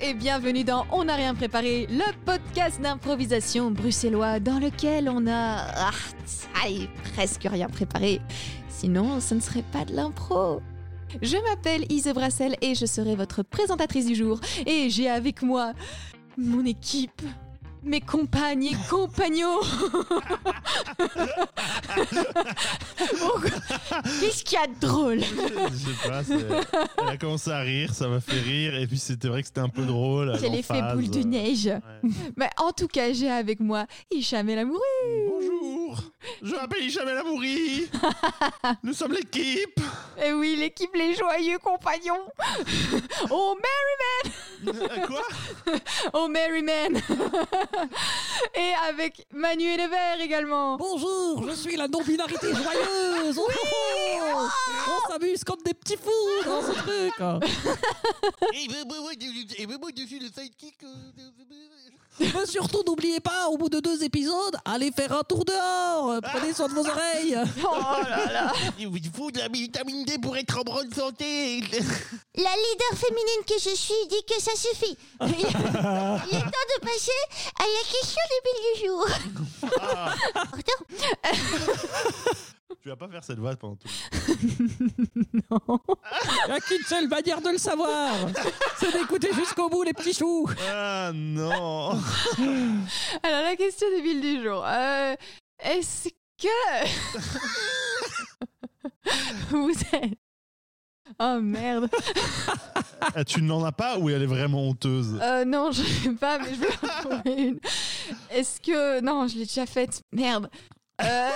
et bienvenue dans On n'a rien préparé, le podcast d'improvisation bruxellois dans lequel on a ah, allez, presque rien préparé. Sinon, ce ne serait pas de l'impro. Je m'appelle Ise Brassel et je serai votre présentatrice du jour. Et j'ai avec moi mon équipe, mes compagnes et compagnons. Qu'est-ce qu'il y a de drôle? Je sais pas, c'est- elle a commencé à rire, ça m'a fait rire, et puis c'était vrai que c'était un peu drôle. C'est l'effet boule de neige. Ouais. Mais en tout cas, j'ai avec moi Hicham El Amouri. Bonjour, je m'appelle Hicham El Amouri. Nous sommes l'équipe. Et oui, l'équipe Les Joyeux Compagnons. oh, Merryman Euh, Quoi Oh, Merryman Et avec Manu et le Vert également. Bonjour, je suis la non-binarité joyeuse. Oh, oh, oh. On s'amuse comme des petits fous dans ce truc. Et ben, ben, moi, je suis le sidekick. De- Mais surtout, n'oubliez pas, au bout de deux épisodes, allez faire un tour dehors. Prenez soin de vos oreilles. Oh là là Il vous faut de la vitamine D pour être en bonne santé. La leader féminine que je suis dit que ça suffit. Il est temps de passer à la question du bill du jour. Ah, Pardon Tu vas pas faire cette voix pendant tout. Il n'y a qu'une seule manière de le savoir. C'est d'écouter jusqu'au bout les petits choux. Ah non Alors, la question du bill du jour. Euh, Est-ce que... Vous êtes... Oh merde. Ah, Tu n'en as pas ou elle est vraiment honteuse? Euh, non, je sais pas, mais je vais en trouver une. Est-ce que... Non, je l'ai déjà faite. Merde. Euh...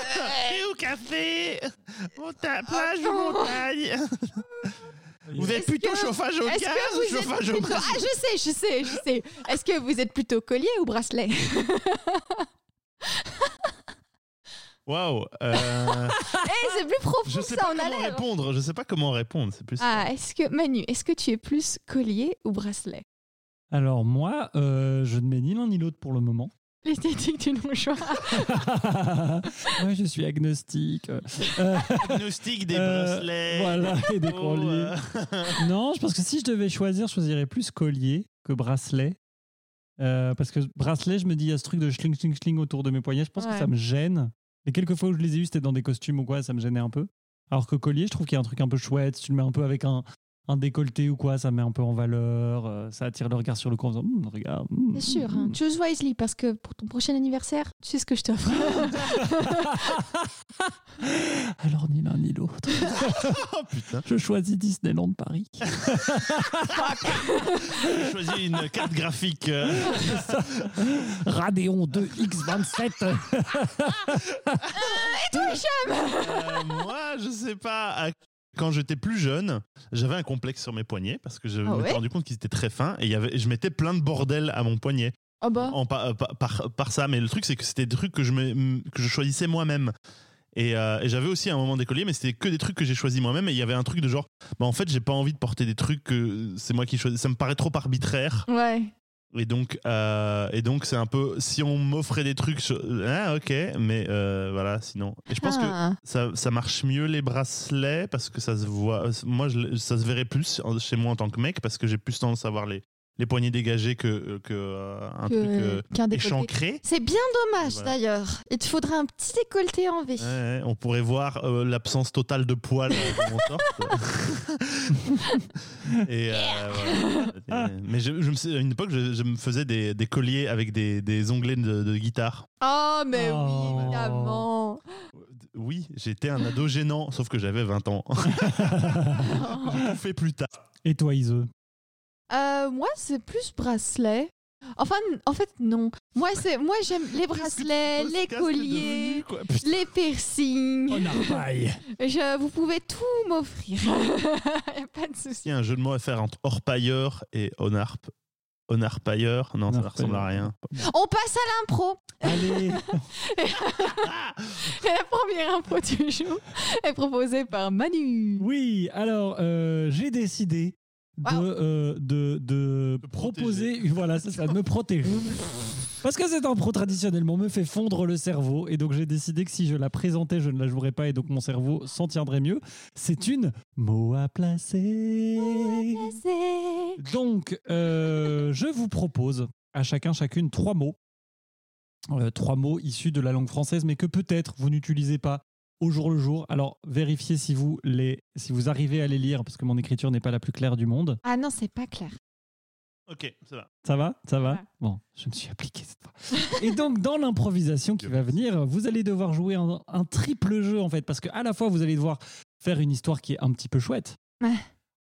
Au café Monta- Plage ou montagne Vous êtes plutôt que- chauffage au gaz ou chauffage au bras Ah, je sais, je sais, je sais. Est-ce que vous êtes plutôt collier ou bracelet Waouh euh, Eh, c'est plus profond Je que sais ça, pas on a comment l'air. répondre, je sais pas comment répondre, c'est plus. Ah, est-ce que... Manu, est-ce que tu es plus collier ou bracelet? Alors moi, euh, je ne mets ni l'un ni l'autre pour le moment. L'esthétique du non-choix. Moi, je suis agnostique. Euh, Diagnostic des euh, bracelets. Voilà, et des Oh, colliers. euh, Non, je pense que si je devais choisir, je choisirais plus collier que bracelet. Euh, parce que bracelet, je me dis, il y a ce truc de schling, schling, schling autour de mes poignets. Je pense Ouais. que ça me gêne. Et quelques fois où je les ai eus, c'était dans des costumes ou quoi, ça me gênait un peu. Alors que collier, je trouve qu'il y a un truc un peu chouette. Si tu le mets un peu avec un, un décolleté ou quoi, ça met un peu en valeur. euh, ça attire le regard sur le cou en faisant, Hum, regarde. hum, Bien sûr. hein. Choose wisely parce que pour ton prochain anniversaire, tu sais ce que je t'offre. Alors ni l'un ni l'autre. Oh putain. Je choisis Disneyland Paris. J'ai choisi une carte graphique. euh, Radeon 2 X27. euh, moi, je sais pas. à- Quand j'étais plus jeune, j'avais un complexe sur mes poignets parce que je Ah me suis rendu compte qu'ils étaient très fins et il y avait, je mettais plein de bordel à mon poignet Oh bah. en, par, par, par- ça. Mais le truc, c'est que c'était des trucs que je, me- que je choisissais moi-même. Et, euh, et j'avais aussi un moment d'écolier, mais c'était que des trucs que j'ai choisis moi-même. Et il y avait un truc de genre, bah en fait, j'ai pas envie de porter des trucs que c'est moi qui choisis. Ça me paraît trop arbitraire. Ouais. Et donc, euh, et donc c'est un peu, si on m'offrait des trucs, je- ah ok, mais euh, voilà, sinon. Et je pense que Ah. ça, ça marche mieux les bracelets parce que ça se voit. Moi, je- ça se verrait plus chez moi en tant que mec parce que j'ai plus tendance à avoir les, les poignets dégagés que, que euh, un Que- truc euh, qu'un décolleté. échancré. C'est bien dommage Voilà. d'ailleurs. Il te faudrait un petit décolleté en V. Ouais, ouais, on pourrait voir euh, l'absence totale de poils euh, de mon torse. Et, euh, voilà. Et- mais je, je me suis- à une époque, je, je me faisais des, des colliers avec des, des onglets de, de guitare. Oh, mais Oh. oui, évidemment. Oui, j'étais un ado gênant, sauf que j'avais 20 ans. J'ai tout fait plus tard. Et toi, Ise Euh, moi, c'est plus bracelet. Enfin, en fait, non. Moi, c'est, moi, j'aime les bracelets, les colliers, les piercings. On arpaille. Je, vous pouvez tout m'offrir. y a pas de souci. Il y a un jeu de mots à faire entre orpailleur et onarp. Onarpailleur Non, ça ne ressemble à rien. On passe à l'impro. Allez, Et la première impro du jour est proposée par Manu. oui, alors euh, j'ai décidé de, Wow. euh, de, de De proposer, voilà, c'est ça, de me protéger. Parce que cette impro traditionnellement me fait fondre le cerveau et donc j'ai décidé que si je la présentais, je ne la jouerais pas et donc mon cerveau s'en tiendrait mieux. C'est une mot à placer. Donc, euh, je vous propose à chacun, chacune, trois mots. Euh, trois mots issus de la langue française, mais que peut-être vous n'utilisez pas au jour le jour. Alors, vérifiez si vous, les, si vous arrivez à les lire, parce que mon écriture n'est pas la plus claire du monde. Ah non, c'est pas clair. Ok, ça va. Ça va? Ça va? Bon, je me suis appliqué cette fois. Et donc, dans l'improvisation qui va venir, vous allez devoir jouer un, un triple jeu, en fait, parce qu'à la fois, vous allez devoir faire une histoire qui est un petit peu chouette.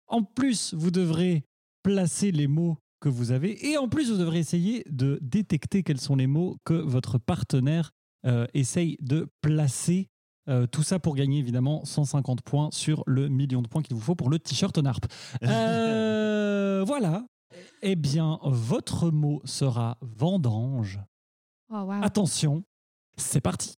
En plus, vous devrez placer les mots que vous avez. Et en plus, vous devrez essayer de détecter quels sont les mots que votre partenaire euh, essaye de placer. Euh, tout ça pour gagner évidemment 150 points sur le million de points qu'il vous faut pour le t-shirt NARP. Euh, voilà. Eh bien, votre mot sera vendange. Oh, wow. Attention, c'est parti.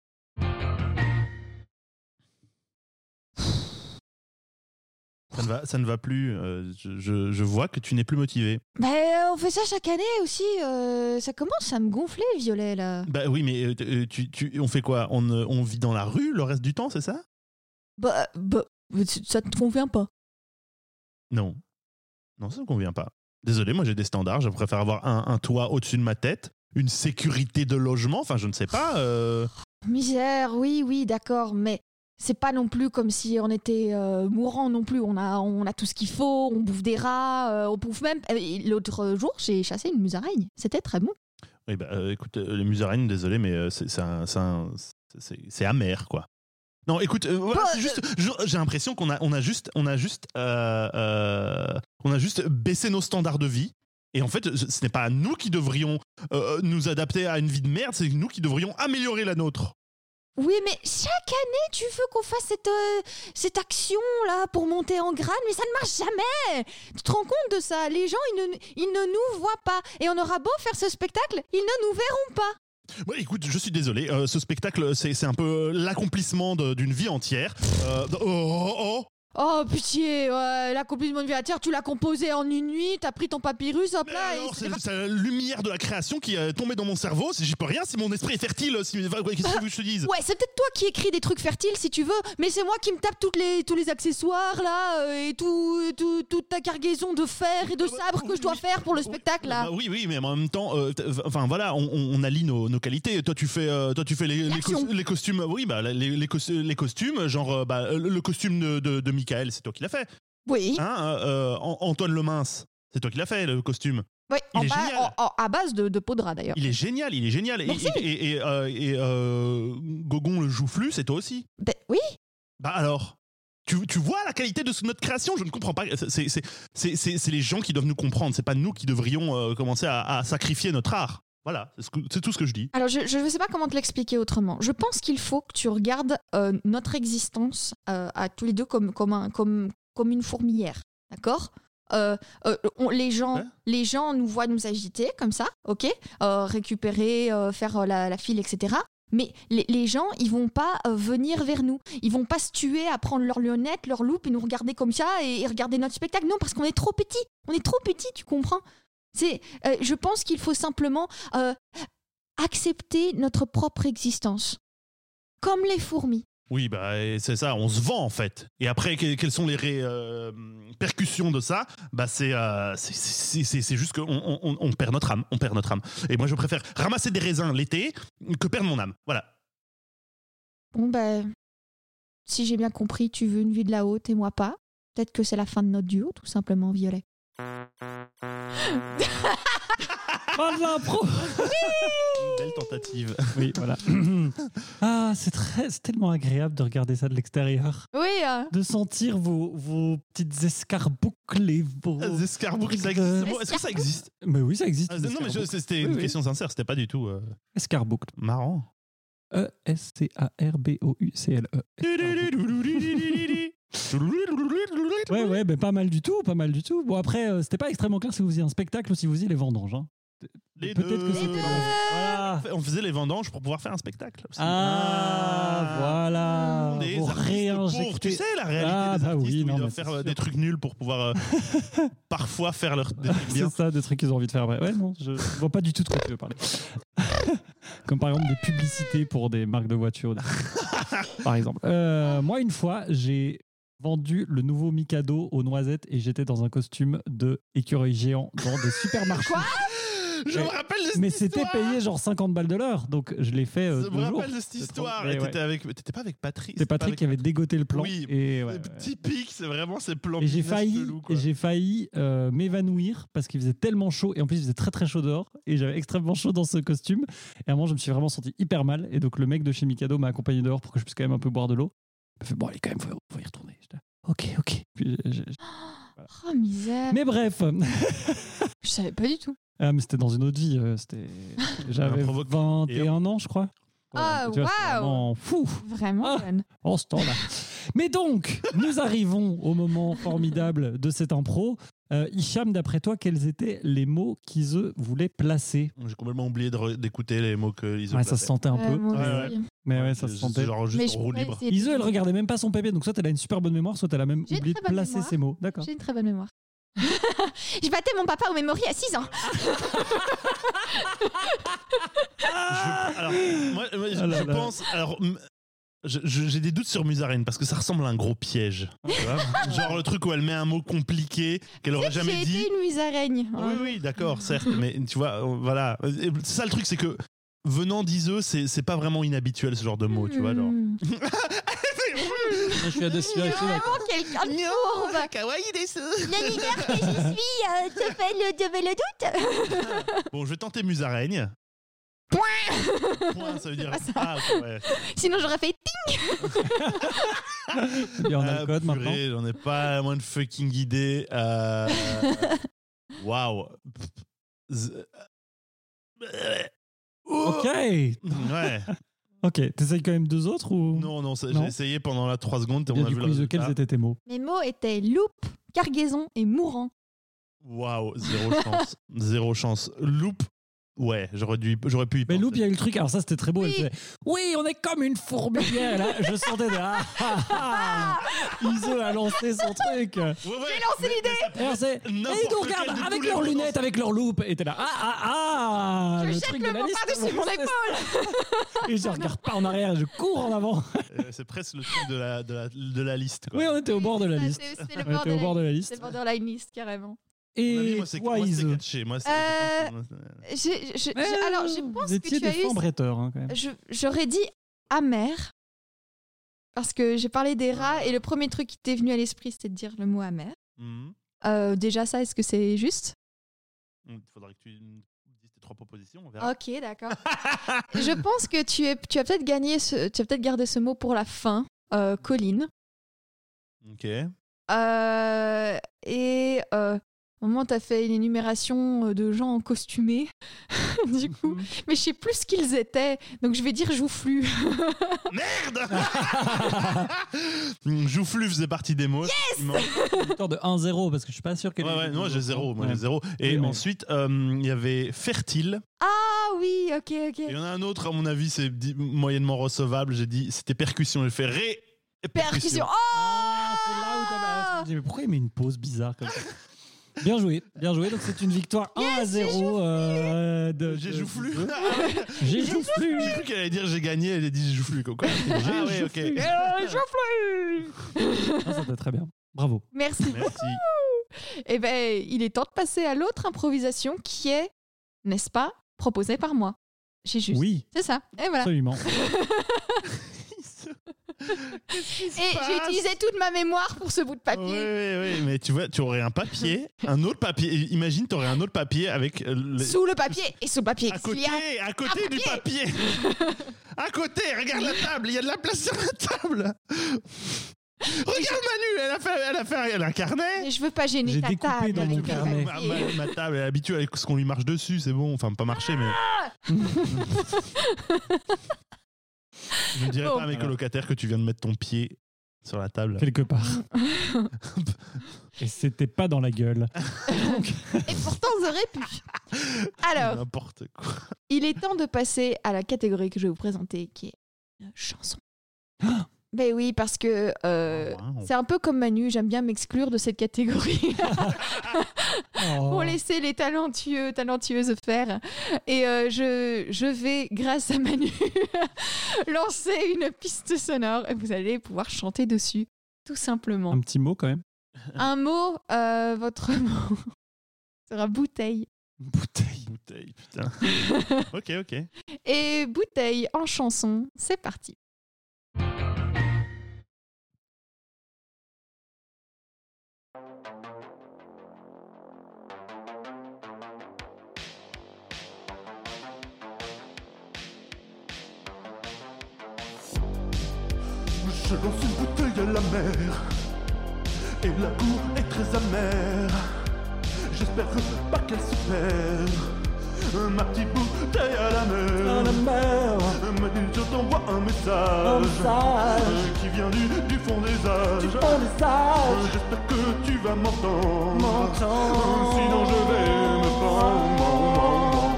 Ça ne va, ça ne va plus. euh, je, vois que tu n'es plus motivé. Bah, on fait ça chaque année aussi. euh, ça commence à me gonfler, Violet, là. Bah oui, mais euh, tu, tu- on fait quoi? On, on vit dans la rue le reste du temps, c'est ça? Bah, bah, ça te convient pas. Non. Non, ça ne me convient pas. Désolé, moi j'ai des standards. Je préfère avoir un, un toit au-dessus de ma tête, une sécurité de logement. Enfin, je ne sais pas. Misère, oui, oui, d'accord, mais c'est pas non plus comme si on était euh, mourant non plus. On a, on a tout ce qu'il faut, on bouffe des rats, euh, on bouffe même. L'autre jour, j'ai chassé une musaraigne. C'était très bon. Oui, bah, euh, écoute, les musaraignes, désolé, mais c'est amer, quoi. Non, écoute, voilà, Bah, c'est juste, j'ai l'impression qu'on a, on a juste, on a juste, on a juste baissé nos standards de vie. Et en fait, ce n'est pas nous qui devrions nous adapter à une vie de merde, c'est nous qui devrions améliorer la nôtre. Oui, mais chaque année, tu veux qu'on fasse cette, euh, cette action-là pour monter en grade, mais ça ne marche jamais. Tu te rends compte de ça? Les gens, ils ne, nous voient pas. Et on aura beau faire ce spectacle, ils ne nous verront pas. Bon, écoute, je suis désolé, euh, ce spectacle, c'est un peu l'accomplissement de- d'une vie entière. Euh, oh, oh, oh. Oh, pitié, ouais, l'accomplissement de vie à terre, tu l'as composé en une nuit, t'as pris ton papyrus, hop là, et c'est c'est la lumière de la création qui est tombée dans mon cerveau. si J'y peux rien si mon esprit est fertile. Si, qu'est-ce que tu veux que je te dise? Ouais, c'est peut-être toi qui écris des trucs fertiles si tu veux, mais c'est moi qui me tape toutes les, tous les accessoires là euh, et tout, tout- toute ta cargaison de fer et de bah, sabre que je dois faire pour le spectacle là. Bah oui, oui, mais en même temps, euh, t- enfin voilà, on, on- on allie nos, nos qualités. Toi, tu fais, euh, toi, tu fais les, les, L'action. cos- les costumes. Oui, bah les, les, cos- les costumes, genre euh, bah, le le costume de, de, de Michael, c'est toi qui l'as fait. Oui, Hein, euh, euh, An- Antoine Le Mince, c'est toi qui l'as fait le costume. oui il en est bas- génial. en- en- à base de, de peau de rat d'ailleurs. Il est génial, il est génial. Et, Merci. et, et, euh, et, euh, Gogon le joufflu, c'est toi aussi. Ben, oui, Bah alors tu, tu vois la qualité de notre création? Je ne comprends pas. C'est- les gens qui doivent nous comprendre. C'est pas nous qui devrions euh, commencer à, à sacrifier notre art. Voilà, c'est tout ce que je dis. alors je ne sais pas comment te l'expliquer autrement. Je pense qu'il faut que tu regardes euh, notre existence euh, à tous les deux comme, comme, un, comme, comme une fourmilière, d'accord? Euh, on- les, gens, Ouais. les gens nous voient nous agiter comme ça, ok? Récupérer, faire la, la file, etc. Mais les, les gens, ils vont pas venir vers nous. Ils vont pas se tuer à prendre leur lunette, leur loupe et nous regarder comme ça et, et regarder notre spectacle. Non, parce qu'on est trop petit. On est trop petit, tu comprends? C'est, euh, je pense qu'il faut simplement euh, accepter notre propre existence, comme les fourmis. Oui, bah c'est ça, on se vend en fait. Et après, que- quelles sont les répercussions de ça? Bah c'est euh, c'est- juste qu'on on, perd notre âme, on perd notre âme. Et moi, je préfère ramasser des raisins l'été que perdre mon âme. Voilà. Bon ben, si j'ai bien compris, tu veux une vie de la haute et moi pas. Peut-être que c'est la fin de notre duo, tout simplement, Violet. De l'impro Belle tentative. Oui, voilà. ah, c'est très, c'est tellement agréable de regarder ça de l'extérieur. Oui, hein. De sentir vos, vos petites escarboucles, vos... Des escarboucles, ça existe. Bon, Est-ce que ça existe Mais oui, ça existe. Ah, des Non, mais je- escarboucles. c'était Oui, une oui. question sincère, c'était pas du tout euh, Escarboucle. marrant. E E-S-C-A-R-B-O-U-C-L-E. Ouais, ouais, mais pas mal du tout, pas mal du tout. Bon, après, euh, c'était pas extrêmement clair si vous faisiez un spectacle ou si vous faisiez les vendanges. hein. Les Peut-être que c'était. Voilà. On faisait les vendanges pour pouvoir faire un spectacle. aussi. Ah, voilà. Des Vous artistes réinjectez- pauvres, tu sais la réalité Ah, des bah artistes oui, où non, ils mais doivent c'est faire euh, sûr. des trucs nuls pour pouvoir euh, parfois faire leur des trucs bien. C'est ça, des trucs qu'ils ont envie de faire. Ouais, non, je vois pas du tout de quoi tu veux parler. Comme par exemple des publicités pour des marques de voitures. par exemple. Euh, moi, une fois, j'ai vendu le nouveau Mikado aux noisettes et j'étais dans un costume de écureuil géant dans des supermarchés. Je Mais- me rappelle de cette Mais c'était histoire. payé genre 50 balles de l'heure, donc je l'ai fait euh, Je deux me jours. rappelle de cette histoire. Et ouais. t'étais avec, t'étais pas avec Patrick. C'est Patrick qui avait dégoté le plan. Oui. Et, ouais, ouais. Typique, c'est vraiment ces plans. Et j'ai failli, chelous, quoi. et j'ai failli euh, m'évanouir parce qu'il faisait tellement chaud et en plus il faisait très très chaud dehors et j'avais extrêmement chaud dans ce costume et à un moment je me suis vraiment senti hyper mal et donc le mec de chez Mikado m'a accompagné dehors pour que je puisse quand même un peu boire de l'eau. Il m'a fait bon allez quand même faut, faut y retourner. Ok ok. Puis, j'ai- Oh, misère. Mais bref, Je savais pas du tout. ah, mais c'était dans une autre vie. euh, C'était j'avais Un provoque- 21 ans je crois. Ah, tu vois, c'était waouh. vraiment fou. Vraiment Ah. jeune. en ce temps-là. Mais donc, nous arrivons au moment formidable de cette impro. Euh, Hicham, d'après toi, quels étaient les mots qu'Ise voulait placer? J'ai complètement oublié d'écouter les mots que Iso Ouais, ça se sentait un peu. moi Ouais, aussi. Mais ouais, ça se sentait. Genre juste Mais en je roue libre. Ise, elle regardait même pas son papier, donc soit elle a une super bonne mémoire, soit elle a même oublié de placer mémoire. ses mots. D'accord. J'ai une très bonne mémoire. je battais mon papa au memory à 6 ans. Je- alors, moi, moi, je, Ah là je là. pense. Alors, j'ai des doutes sur Musarène parce que ça ressemble à un gros piège. tu vois Genre le truc où elle met un mot compliqué qu'elle aurait jamais J'ai dit. été une musaraigne. Oui, oui, d'accord, certes, mais tu vois, euh, voilà. C'est ça le truc, c'est que venant d'Iseux, c'est pas vraiment inhabituel ce genre de mot, tu vois, genre. Hmm. Je suis à deux C'est vraiment quelqu'un de fourbe. kawaii desu. Le leader que je suis euh, te fait le, te fait le doute. Bon, je vais tenter Musaraigne. Point Point, ça veut dire. Ah. Ah, ouais. Sinon, j'aurais fait Et on a Ah, le code maintenant. J'en ai pas la moindre fucking idée. Euh, Waouh. Z- Ok. Ouais. Ok. T'essayes quand même deux autres ou? Non, non, ça- Non. j'ai essayé pendant la 3 secondes et Et on a du vu coup, quels résultat. étaient tes mots Mes mots étaient loupe, cargaison et mourant. Waouh, zéro chance. Zéro chance. Loop. Ouais, j'aurais dû, j'aurais pu y Mais. Loup, il y a eu le truc. Alors ça, c'était très beau. Elle Oui. faisait, oui, on est comme une fourmilière. Là, je sentais de ah, ah, ah. Ise a lancé son truc. Ouais, ouais, J'ai lancé l'idée. Et alors, c'est- et N'importe ils nous regardent de avec leurs lunettes, avec leurs loupes. Et t'es là, ah, ah, ah Je le jette truc le de la mot liste. par-dessus mon épaule. Et je regarde pas en arrière, je cours en avant. Euh, C'est presque le truc de la, de la, de la liste. Quoi. Oui, on était au bord de la liste. c'est- C'est le On était au bord de la C'est liste. le borderline list, carrément. Et moi, c'est catché. Moi, c'est- Euh, alors, je pense que tu as des eu. bretteurs, hein, quand même. J'aurais dit amer. Parce que j'ai parlé des rats et le premier truc qui t'est venu à l'esprit, c'était de dire le mot amer. Mhm. Euh, déjà, ça, est-ce que c'est juste? Il faudrait que tu dises tes trois propositions. On verra. Ok, d'accord. je pense que tu, es, tu as peut-être gagné, ce, tu as peut-être gardé ce mot pour la fin, euh, Colline. Ok. Euh, et euh, au moment, tu as fait une énumération euh, de gens en costumé. du coup, mais je sais plus ce qu'ils étaient, donc je vais dire joufflu. Merde Joufflu faisait partie des mots. effectivement. Victoire de 1-0 parce que je suis pas sûr que. Ouais, ouais, moi j'ai zéro. Moi Ouais. j'ai zéro. Et Oui, mais- ensuite, euh, il y avait fertile. ah oui, ok, ok. Et il y en a un autre, à mon avis, c'est di- moyennement recevable. J'ai dit, c'était percussion. J'ai fait ré. Percussion. Oh Ah, c'est là où ah, je me disais, mais pourquoi il met une pause bizarre comme ça? Bien joué, bien joué. Donc c'est une victoire 1 à 0. euh, de, J'ai joufflu. J'ai joufflu. J'ai cru qu'elle allait dire j'ai gagné. Elle a dit j'ai joufflu. Quoi. Ah ouais, ok. Euh, joufflu Ah, ça va très bien. Bravo. Merci. Merci. Eh ben, il est temps de passer à l'autre improvisation qui est, n'est-ce pas, proposée par moi. J'ai juste. Oui, C'est ça. Et voilà. absolument. Et j'ai utilisé toute ma mémoire pour ce bout de Oui, papier. oui, oui, mais tu vois, tu aurais un papier, un autre papier. Imagine, tu aurais un autre papier avec euh, le- Sous le papier. Et sous le papier, à côté, a à côté du papier. à côté, regarde la table, il y a de la place sur la table. Regarde Manu, elle a fait, elle a fait, elle a un carnet. Mais je veux pas gêner ta découpé table. dans mon carnet. Ma, papier. ma- ma table, elle est habituée avec ce qu'on lui marche dessus, c'est bon. Enfin, pas marcher, mais. Je ne dirais Bon. pas à mes colocataires que tu viens de mettre ton pied sur la table. Quelque part. Et c'était pas dans la gueule. Donc, Et pourtant, j'aurais pu. Alors, N'importe quoi. il est temps de passer à la catégorie que je vais vous présenter, qui est une chanson. Ben oui, parce que euh, Oh, wow. c'est un peu comme Manu, j'aime bien m'exclure de cette catégorie Oh. pour laisser les talentueux, talentueuses faire. Et euh, je, je vais, grâce à Manu, lancer une piste sonore et vous allez pouvoir chanter dessus, tout simplement. Un petit mot quand même. Un mot, euh, votre mot sera bouteille. Bouteille. Bouteille, putain. ok, ok. Et bouteille en chanson, c'est parti. Je lance une bouteille à la mer Et la cour est très amère. J'espère pas qu'elle se perd. Ma petite bouteille à la mer. Mer, Mais je t'envoie un message. Message. Qui vient du, du fond des âges. J'espère que tu vas m'entendre m'entend. Sinon je vais me prendre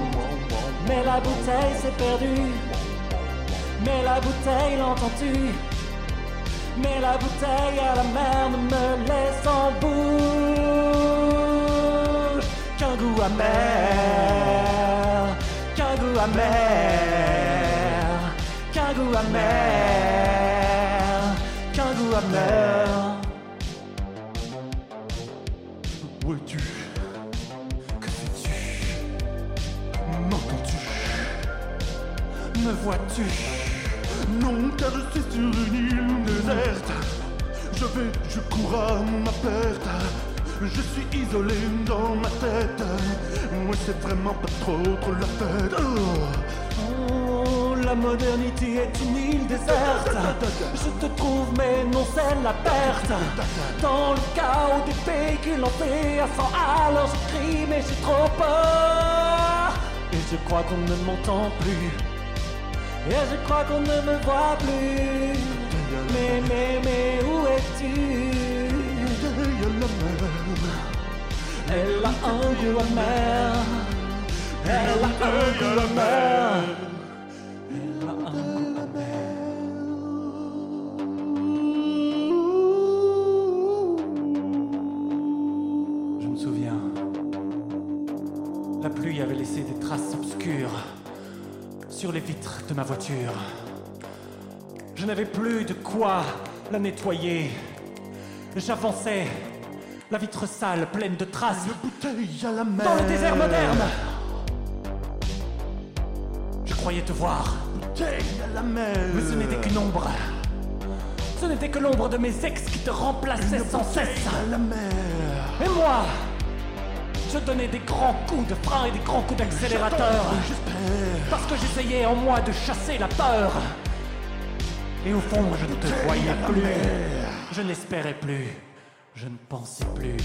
Mais la bouteille s'est perdue. Mais la bouteille l'entends-tu? Mais la bouteille à la mer ne me laisse en bouche qu'un goût amer, qu'un goût amer, qu'un goût amer, qu'un goût amer. Me vois-tu? Non, car je suis sur une île déserte. Je vais, je cours à ma perte. Je suis isolé dans ma tête. Moi, c'est vraiment pas trop, trop la fête. Oh. La modernité est une île déserte. Je te trouve, mais non, c'est la perte. Dans le chaos des véhicules lancés à 100 à l'heure, je crie, mais j'ai trop peur. Et je crois qu'on ne m'entend plus. Et je crois qu'on ne me voit plus. Mais, mais, mais, où es-tu? Elle a un goût amer. Elle a un goût amer. Sur les vitres de ma voiture. Je n'avais plus de quoi la nettoyer. J'avançais, la vitre sale, pleine de traces, Bouteille à la mer. dans le désert moderne. Je croyais te voir, Bouteille à la mer. mais ce n'était qu'une ombre. Ce n'était que l'ombre de mes ex qui te remplaçait sans cesse. à la mer. Et moi, je donnais des grands coups de frein et des grands coups d'accélérateur. Parce que j'essayais en moi de chasser la peur. Et au fond, je ne te voyais plus. Je n'espérais plus. Je ne pensais plus.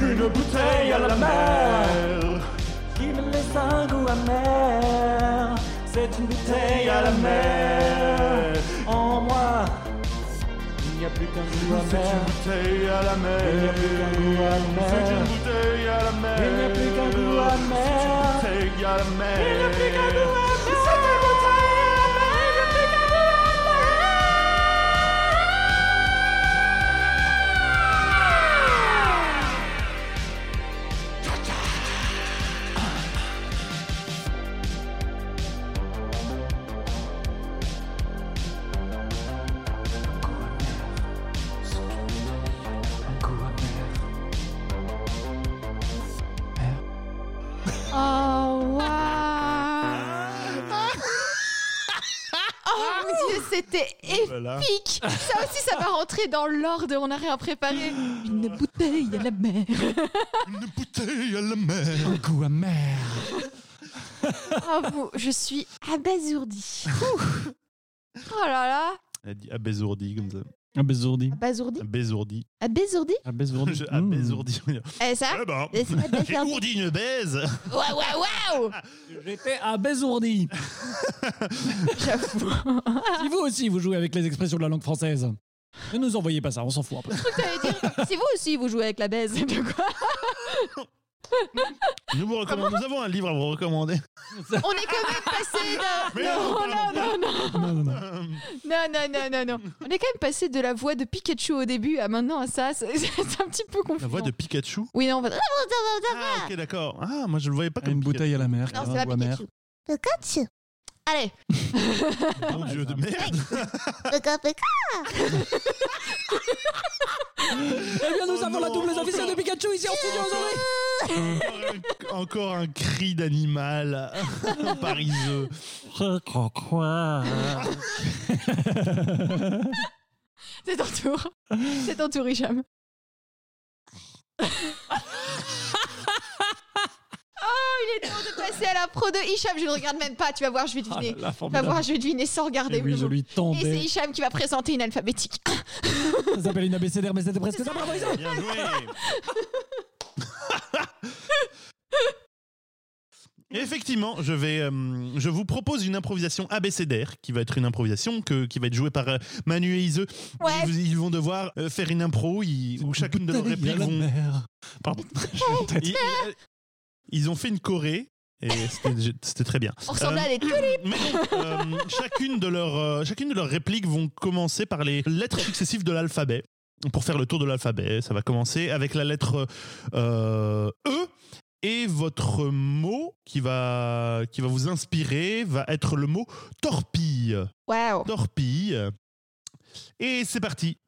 Une bouteille à la mer. Qui me laisse un goût amer. C'est une bouteille à la mer. En moi, il n'y a plus qu'un goût amer. une bouteille à la mer. Il n'y a plus qu'un goût amer. C'est une bouteille à la mer. Il n'y a plus qu'un goût amer. C'est une bouteille à la mer. Il n'y a plus qu'un goût amer. Voilà. épique Ça aussi, ça va rentrer dans l'ordre, on a rien préparé. Une bouteille à la mer. Une bouteille à la mer. Un goût amer. Oh, vous, je suis abasourdie. Ouh. Oh là là Elle dit abasourdi comme ça. Abasourdi. Abasourdi. Abasourdie Abasourdi. Je- Mmh. Abasourdi. Eh ça Eh ben, j'ai abasourdi. ourdi une baise. Ouais, ouais, waouh J'étais abasourdi. J'avoue. si vous aussi vous jouez avec les expressions de la langue française, ne nous envoyez pas ça, on s'en fout un peu. Je crois que t'allais dire, si vous aussi vous jouez avec la baise, de quoi Nous, vous recommandons- nous avons un livre à vous recommander. On est quand même passé de... Mais non. Non, non, non. Non, non, non, non, non. On est quand même passé de la voix de Pikachu au début à maintenant à ça. C'est c'est un petit peu confus. La voix de Pikachu. Oui, non, on va... Ah, ok, d'accord. Ah, moi, je le voyais pas comme Une Pikachu. bouteille à la mer. Non, un c'est la bois mer. Pikachu. Allez, Mon dieu de merde. Pika, pika. Eh bien, nous Oh avons la non, double encore. officielle de Pikachu ici en studio aujourd'hui. Encore un- Encore un cri d'animal pariseux. Je crois quoi c'est ton tour. C'est ton tour, Hicham. Il est temps de passer à la pro de Hicham. Je ne regarde même pas. Tu vas voir, je vais Ah deviner. Tu vas formidable. voir, je vais deviner sans regarder. Et oui, je lui Et c'est. Hicham qui va présenter une alphabétique. Ça s'appelle une abécédaire, mais c'était presque ça. Bravo. Bien joué. Et Effectivement, je vais, euh, je vous propose une improvisation abécédaire qui va être une improvisation que, qui va être jouée par euh, Manu et Ise. Ouais. Ils, ils vont devoir euh, faire une impro ils- où chacune de leurs répliques vont. Pardon. Ils, ils- ont fait une choré et c'était c'était très bien. On ressemble Euh, à des Mais euh, chacune, de leurs, euh, chacune de leurs répliques vont commencer par les lettres successives de l'alphabet. Pour faire le tour de l'alphabet, ça va commencer avec la lettre euh, E. Et votre mot qui va, qui va vous inspirer va être le mot torpille. Waouh. Torpille. Et c'est parti.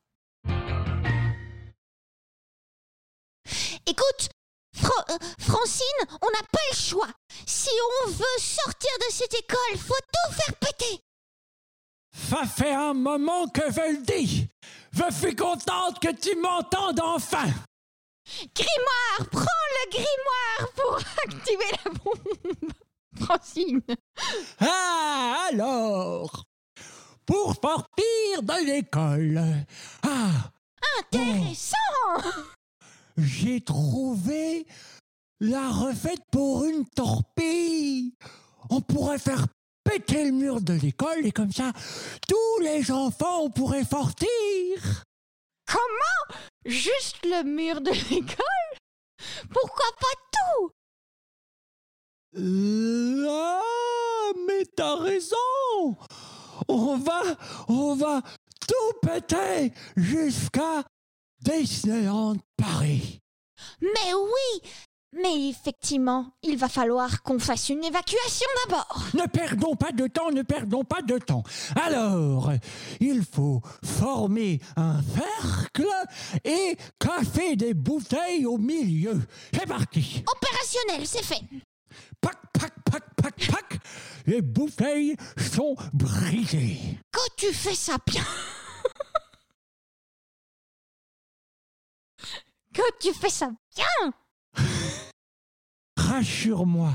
Écoute, Fra- euh, Francine, on n'a pas le choix. Si on veut sortir de cette école, faut tout faire péter. Ça fait un moment que je le dis. Je suis contente que tu m'entendes enfin. Grimoire, prends le grimoire pour Activez la bombe. Francine. Ah, alors Pour sortir de l'école. Ah, intéressant. J'ai trouvé la recette pour une torpille. On pourrait faire péter le mur de l'école et comme ça, tous les enfants pourraient sortir. Comment? Juste le mur de l'école? Pourquoi pas tout? Euh, Ah, mais t'as raison. On va, on va tout péter jusqu'à Disneyland Paris. Mais oui, mais effectivement, il va falloir qu'on fasse une évacuation d'abord. Ne perdons pas de temps, ne perdons pas de temps. Alors, il faut former un cercle et casser des bouteilles au milieu. C'est parti. Opérationnel, c'est fait. Pac, pac, pac, pac, pac. Les bouteilles sont brisées. Quand tu fais ça bien, Quand tu fais ça? Bien Rassure-moi,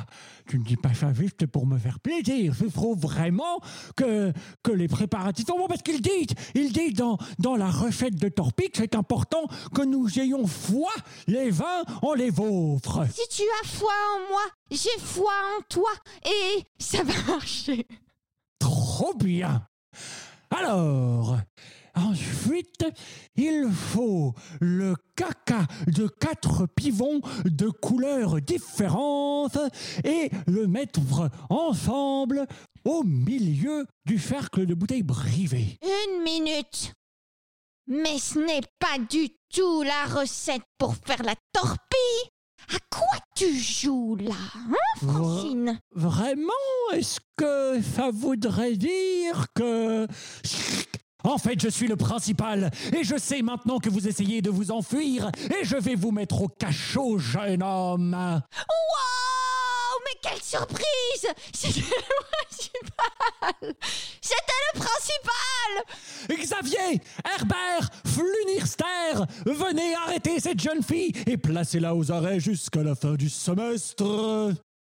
tu ne dis pas ça juste pour me faire plaisir. Je trouve vraiment que, que les préparatifs sont bons parce qu'il dit, il dit dans, dans la recette de que c'est important que nous ayons foi les vins en les vôtres. si tu as foi en moi, j'ai foi en toi. Et Ça va marcher. Trop bien. Alors, ensuite, il faut le caca de quatre pivons de couleurs différentes et le mettre ensemble au milieu du cercle de bouteilles brisées. une minute. Mais ce n'est pas du tout la recette pour faire la torpille. À quoi tu joues là, hein, Francine? Vraiment Est-ce que ça voudrait dire que... En fait, je suis le principal, et je sais maintenant que vous essayez de vous enfuir, et je vais vous mettre au cachot, jeune homme. Wow Mais quelle surprise C'était le principal C'était le principal Xavier, Herbert, Flunirster, venez arrêter cette jeune fille et placez-la aux arrêts jusqu'à la fin du semestre.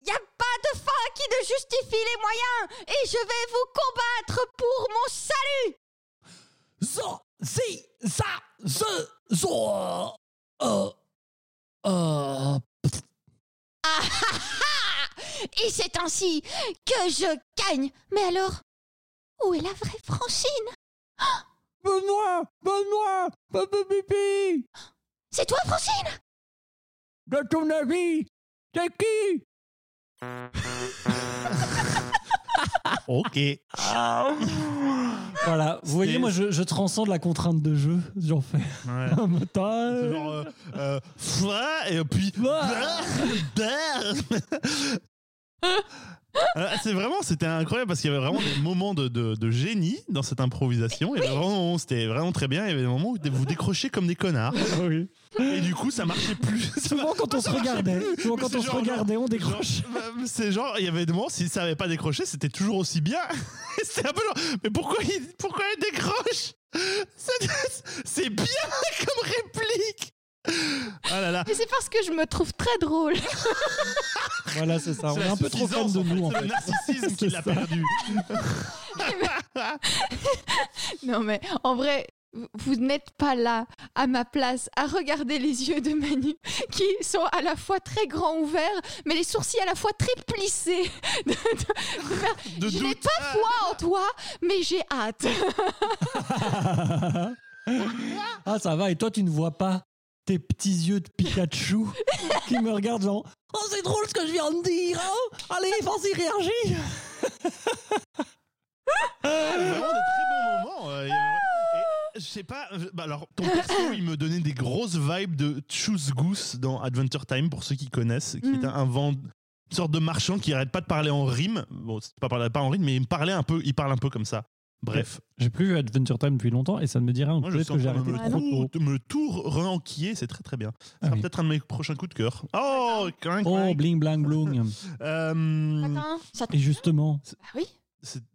Y a pas de fin qui ne justifie les moyens et je vais vous combattre pour mon salut Zo, si, ça, ze, zo, euh, euh, Ah ah ah Et c'est ainsi que je gagne. Mais alors, où est la vraie Francine Benoît, Benoît, papa pipi, C'est toi, Francine de ton avis, C'est qui? Ok. Voilà, vous voyez, moi je, je transcende la contrainte de jeu. J'en fais Ouais. C'est genre, euh, euh, et puis. Ouah. Euh, c'est vraiment, c'était incroyable parce qu'il y avait vraiment des moments de, de- de génie dans cette improvisation. Avait vraiment- C'était vraiment très bien. Il y avait des moments où vous décrochez comme des connards. Oui. Et du coup, ça marchait plus. Ça Souvent quand on se regardait, souvent quand on se regardait, on décroche. euh, c'est genre, il y avait des moments, s'il savait pas décrocher, c'était toujours aussi bien. C'était un peu genre, mais pourquoi il, pourquoi il décroche? C'est bien comme réplique Ah là là Mais c'est parce que je me trouve très drôle. Voilà, c'est ça. On est un peu trop fan de en fait. nous en C'est fait. le narcissisme qui l'a perdu. Non mais en vrai, vous- n'êtes pas là à ma place à regarder les yeux de Manu qui sont à la fois très grands ouverts mais les sourcils à la fois très plissés. De- de- de faire, De je n'ai pas foi en toi mais j'ai hâte. ah, ça va. Et toi, tu ne vois pas tes petits yeux de Pikachu qui me regardent genre Oh, c'est drôle ce que je viens de dire. hein Allez, vas-y, réagis. Vraiment des très bons moments. euh, y et Je sais pas, euh, bah alors ton perso il me donnait des grosses vibes de Choose Goose dans Adventure Time pour ceux qui connaissent, qui Mhm. est un vent une sorte de marchand qui arrête pas de parler en rime. Bon, c'est pas parler pas en rime, mais il me parlait un peu, il parle un peu comme ça. Bref, J'ai plus vu Adventure Time depuis longtemps et ça ne me dit rien. moi je Peut-être sens que j'ai arrêté me, Ah tout, me tout re-enquiller, c'est très très bien. Ça Ah sera oui. peut-être un de mes prochains coups de cœur. Oh, clink, Oh, bling, blang, bloom. Euh, Attends, ça te- Et justement. Bah oui,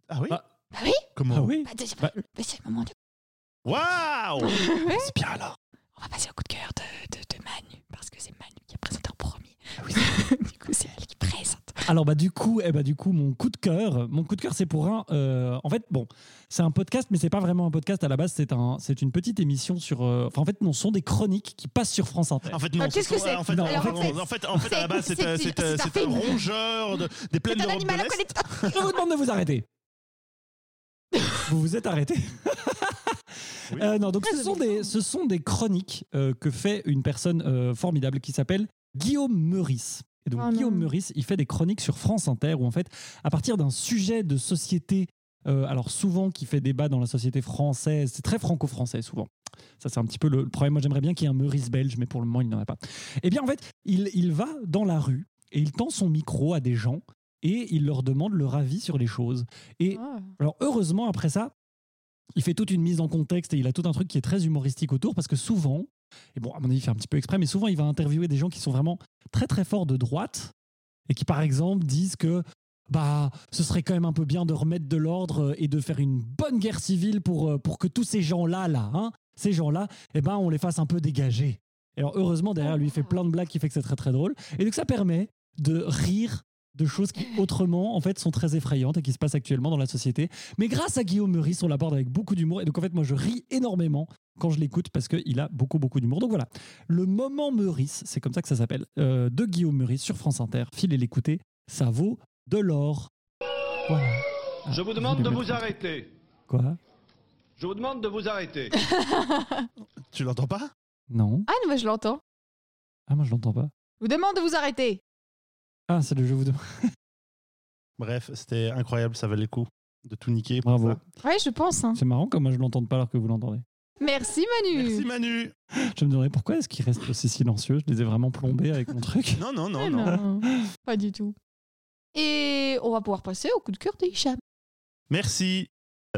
ah oui Ah. bah oui. Comment Ah oui Bah, c'est Bah- bah, c'est le moment de... Waouh. C'est bien alors. On va passer au coup de cœur de, de, de Manu parce que c'est Manu qui a présenté en premier. Ah du coup c'est elle. Alors bah du coup, eh bah du coup, mon coup de cœur, mon coup de cœur, c'est pour un. euh, en fait, bon, c'est un podcast, mais c'est pas vraiment un podcast à la base. C'est un, c'est une petite émission sur. euh, Enfin, en fait, non, ce sont des chroniques qui passent sur France Inter. En fait, non. Ah, qu'est-ce ce que sont- c'est En fait, Non, en fait, en fait, en fait, en fait, à la base, c'est c'est- un- c'est- c'est un c'est un c'est un film. rongeur de- des plaines C'est un d'Europe de animal à l'Est. collecteur. Je vous demande de vous arrêter. vous vous êtes arrêté. Oui. Euh, non, donc ce sont, amusant. des, ce sont des chroniques euh, que fait une personne euh, formidable qui s'appelle Guillaume Meurice. Et donc Oh. Guillaume Meurice, il fait des chroniques sur France Inter où en fait, à partir d'un sujet de société, euh, alors souvent qui fait débat dans la société française, c'est très franco-français souvent. Ça, c'est un petit peu le, problème. Moi, j'aimerais bien qu'il y ait un Meurice belge, mais pour le moment, il n'en a pas. Eh bien, en fait, il, il va dans la rue et il tend son micro à des gens et il leur demande leur avis sur les choses. Et Ah. alors heureusement après ça, il fait toute une mise en contexte et il a tout un truc qui est très humoristique autour parce que souvent, et bon à mon avis il fait un petit peu exprès, mais souvent il va interviewer des gens qui sont vraiment très très forts de droite et qui par exemple disent que bah ce serait quand même un peu bien de remettre de l'ordre et de faire une bonne guerre civile pour, euh, pour que tous ces gens-là là, hein, ces gens-là, eh ben on les fasse un peu dégager. Alors heureusement derrière lui il fait plein de blagues qui fait que c'est très très drôle et donc ça permet de rire de choses qui autrement en fait sont très effrayantes et qui se passent actuellement dans la société. Mais grâce à Guillaume Meurice, on l'aborde avec beaucoup d'humour et donc en fait moi je ris énormément quand je l'écoute parce qu'il a beaucoup beaucoup d'humour. Donc voilà, le moment Meurice, c'est comme ça que ça s'appelle, euh, de Guillaume Meurice sur France Inter. Filez l'écouter, ça vaut de l'or. Voilà. Ah, Je vous demande de vous arrêter. Quoi? Je vous demande de vous arrêter. Tu l'entends pas? Non. Ah non, mais je l'entends. Ah moi je l'entends pas. Je vous demande de vous arrêter. Ah c'est le jeu vous demande. Bref, c'était incroyable, ça valait le coup de tout niquer. pour Bravo. ça. Ouais, je pense. hein. C'est marrant comme moi je l'entends pas alors que vous l'entendez. Merci Manu. Merci Manu. Je me demandais pourquoi est-ce qu'il reste aussi silencieux? Je les ai vraiment plombés avec mon truc. Non, non, non, Ah non. non, pas du tout. Et on va pouvoir passer au coup de cœur de Hicham. Merci.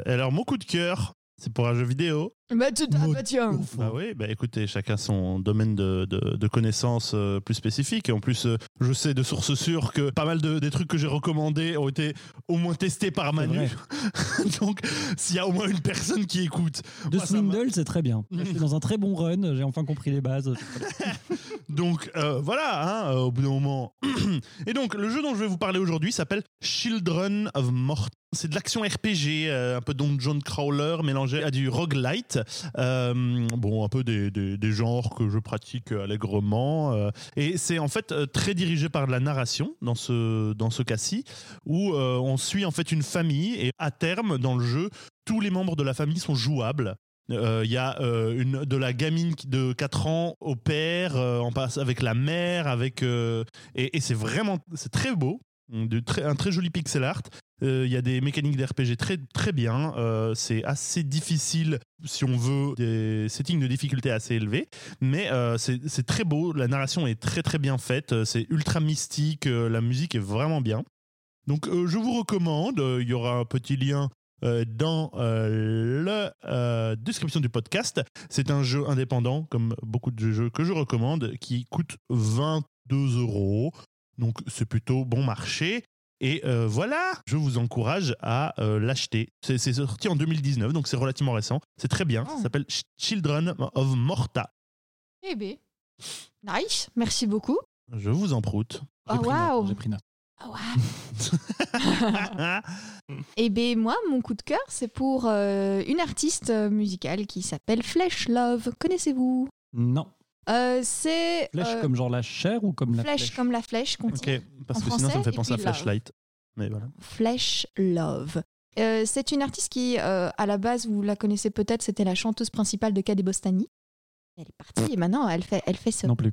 Alors, mon coup de cœur, c'est pour un jeu vidéo. Bah, tu- ah, bah, tiens. Bah oui, bah écoutez, chacun son domaine de, de, de connaissances euh, plus spécifique. Et en plus, euh, je sais de sources sûres que pas mal de, des trucs que j'ai recommandés ont été au moins testés par Manu. Donc, s'il y a au moins une personne qui écoute. De Swindle, c'est très bien. Je suis dans un très bon run, j'ai enfin compris les bases. Donc euh, voilà, hein, euh, au bout d'un moment. Et donc le jeu dont je vais vous parler aujourd'hui s'appelle Children of Mort. C'est de l'action RPG, euh, un peu dungeon crawler mélangé à du roguelite. Euh, bon, un peu des, des- genres que je pratique allègrement. et c'est en fait très dirigé par la narration dans ce, dans ce cas-ci, où on suit en fait une famille et à terme dans le jeu, tous les membres de la famille sont jouables. Euh, Il y a euh, de la gamine de 4 ans au père, euh, passe avec la mère, avec euh, et, c'est vraiment c'est très beau, très, un très joli pixel art. Il y a des mécaniques d'RPG très très bien. C'est assez difficile si on veut des settings de difficulté assez élevés, mais c'est très beau. La narration est très très bien faite. C'est ultra mystique. la musique est vraiment bien. Donc je vous recommande. Il y aura un petit lien euh, dans euh, la euh, description du podcast. C'est un jeu indépendant, comme beaucoup de jeux que je recommande, qui coûte 22 euros. Donc c'est plutôt bon marché. Et euh, voilà, je vous encourage à euh, l'acheter. C'est c'est sorti en 2019, donc c'est relativement récent. C'est très bien. Ça Oh. s'appelle Ch- Children of Morta. Eh ben. Nice, merci beaucoup. Je vous en proute. Oh, pris note, waouh. J'ai pris note. Ah, waouh. Eh ben moi, mon coup de cœur, c'est pour euh, une artiste euh, musicale qui s'appelle Flesh Love. Connaissez-vous? Non. Euh, C'est Flèche euh, comme genre la chair ou comme la flèche, flèche? comme la flèche qu'on ok, parce En que sinon ça me fait et penser à. Flashlight. Mais voilà. Flesh Love. Euh, c'est une artiste qui, euh, à la base, vous la connaissez peut-être, c'était la chanteuse principale de Cadé Bostani. Elle est partie et maintenant elle fait, elle fait sa Non plus.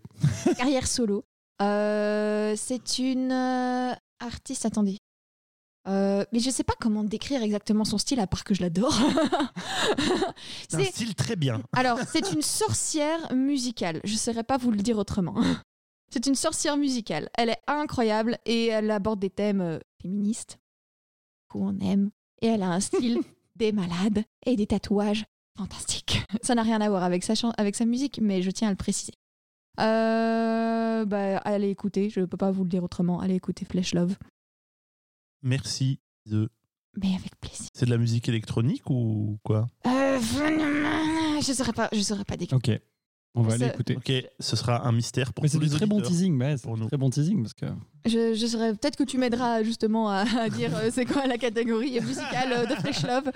carrière solo. Euh, c'est une euh, artiste, attendez. Euh, mais je sais pas comment décrire exactement son style à part que je l'adore. C'est un style très bien. alors, c'est une sorcière musicale. Je ne saurais pas vous le dire autrement. C'est une sorcière musicale. Elle est incroyable et elle aborde des thèmes féministes qu'on aime. Et elle a un style des malades et des tatouages fantastiques. Ça n'a rien à voir avec sa, avec sa musique, mais je tiens à le préciser. Euh, bah, allez écouter, je ne peux pas vous le dire autrement. Allez écouter Flesh Love. Merci. The- Mais avec plaisir. C'est de la musique électronique ou quoi? Euh, je ne saurais pas, je saurais pas décrire. Ok. On va aller écouter. Ok, ce sera un mystère pour Mais tous c'est du très bon teasing. Mais c'est pour du nous. très bon teasing parce que. Je, je serais peut-être que tu m'aideras justement à, à dire euh, c'est quoi la catégorie musicale euh, de Fresh Love.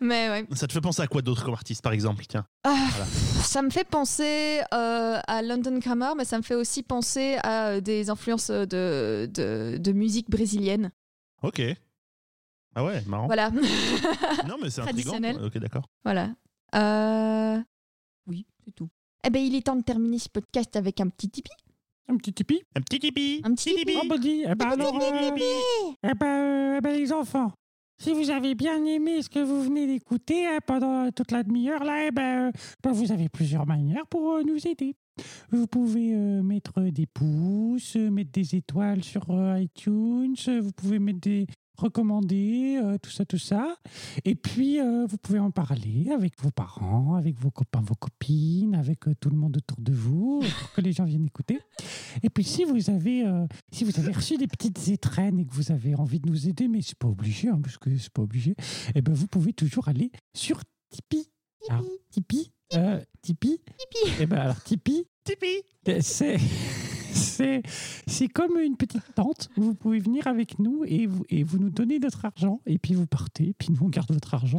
Mais ouais. Ça te fait penser à quoi d'autre comme artiste, par exemple Tiens? Ah, Voilà. Ça me fait penser euh, à London Grammar, mais ça me fait aussi penser à des influences de, de, de musique brésilienne. Ok. Ah ouais, marrant. Voilà. Non, mais c'est intriguant. Traditionnel. Ok, d'accord. voilà. Euh, Oui, c'est tout. Eh ben, il est temps de terminer ce podcast avec un petit tipi. Un petit tipi. Un petit tipi. Un petit tipi. Oh, bah dis, eh ben alors, euh, eh ben, euh, eh ben, les enfants, si vous avez bien aimé ce que vous venez d'écouter hein, pendant toute la demi-heure là, eh ben, euh, ben, vous avez plusieurs manières pour euh, nous aider. Vous pouvez euh, mettre des pouces, mettre des étoiles sur euh, iTunes, vous pouvez mettre des recommandés, euh, tout ça, tout ça. Et puis, euh, vous pouvez en parler avec vos parents, avec vos copains, vos copines, avec euh, tout le monde autour de vous, pour que les gens viennent écouter. Et puis, si vous avez, si vous avez reçu des petites étrennes et que vous avez envie de nous aider, mais c'est pas obligé, hein, parce que c'est pas obligé, eh ben, vous pouvez toujours aller sur Tipeee. Alors, Tipeee, euh, Tipeee, Tipeee. Eh ben, alors, Tipeee, Tipeee. c'est. C'est, c'est comme une petite tente vous pouvez venir avec nous et vous, nous donnez notre argent et puis vous partez, puis nous on garde votre argent.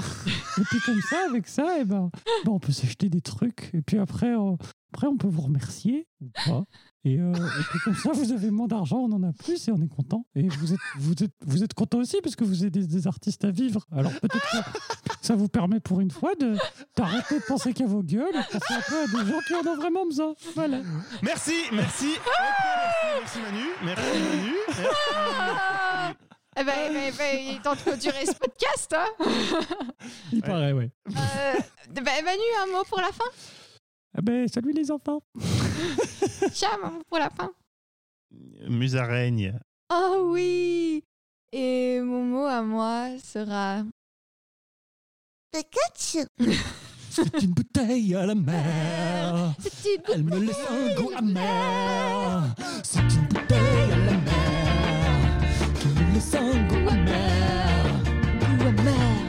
et puis comme ça, avec ça, et ben, ben, on peut s'acheter des trucs et puis après, on, après on peut vous remercier ou pas. Et, euh, et puis comme ça, vous avez moins d'argent, on en a plus et on est content. Et vous êtes, vous êtes, vous êtes content aussi parce que vous êtes des, des artistes à vivre. Alors peut-être que ça vous permet pour une fois de, d'arrêter de penser qu'à vos gueules et de penser un peu à des gens qui en ont vraiment besoin. Voilà. Merci, merci. Ok, merci, merci Manu. Merci Manu. Merci. Eh ben, eh ben, eh ben, il est temps de clôturer ce podcast. Hein Il paraît, ouais. Euh, ben, Manu, un mot pour la fin? Ah ben, salut les enfants. Tiens, pour la fin. Musaraigne. Oh oui Et mon mot à moi sera. Pikachu C'est une bouteille à la mer. C'est une Elle me laisse un goût amer. C'est une bouteille à la mer. Qui me laisse un goût amer. Goût amer.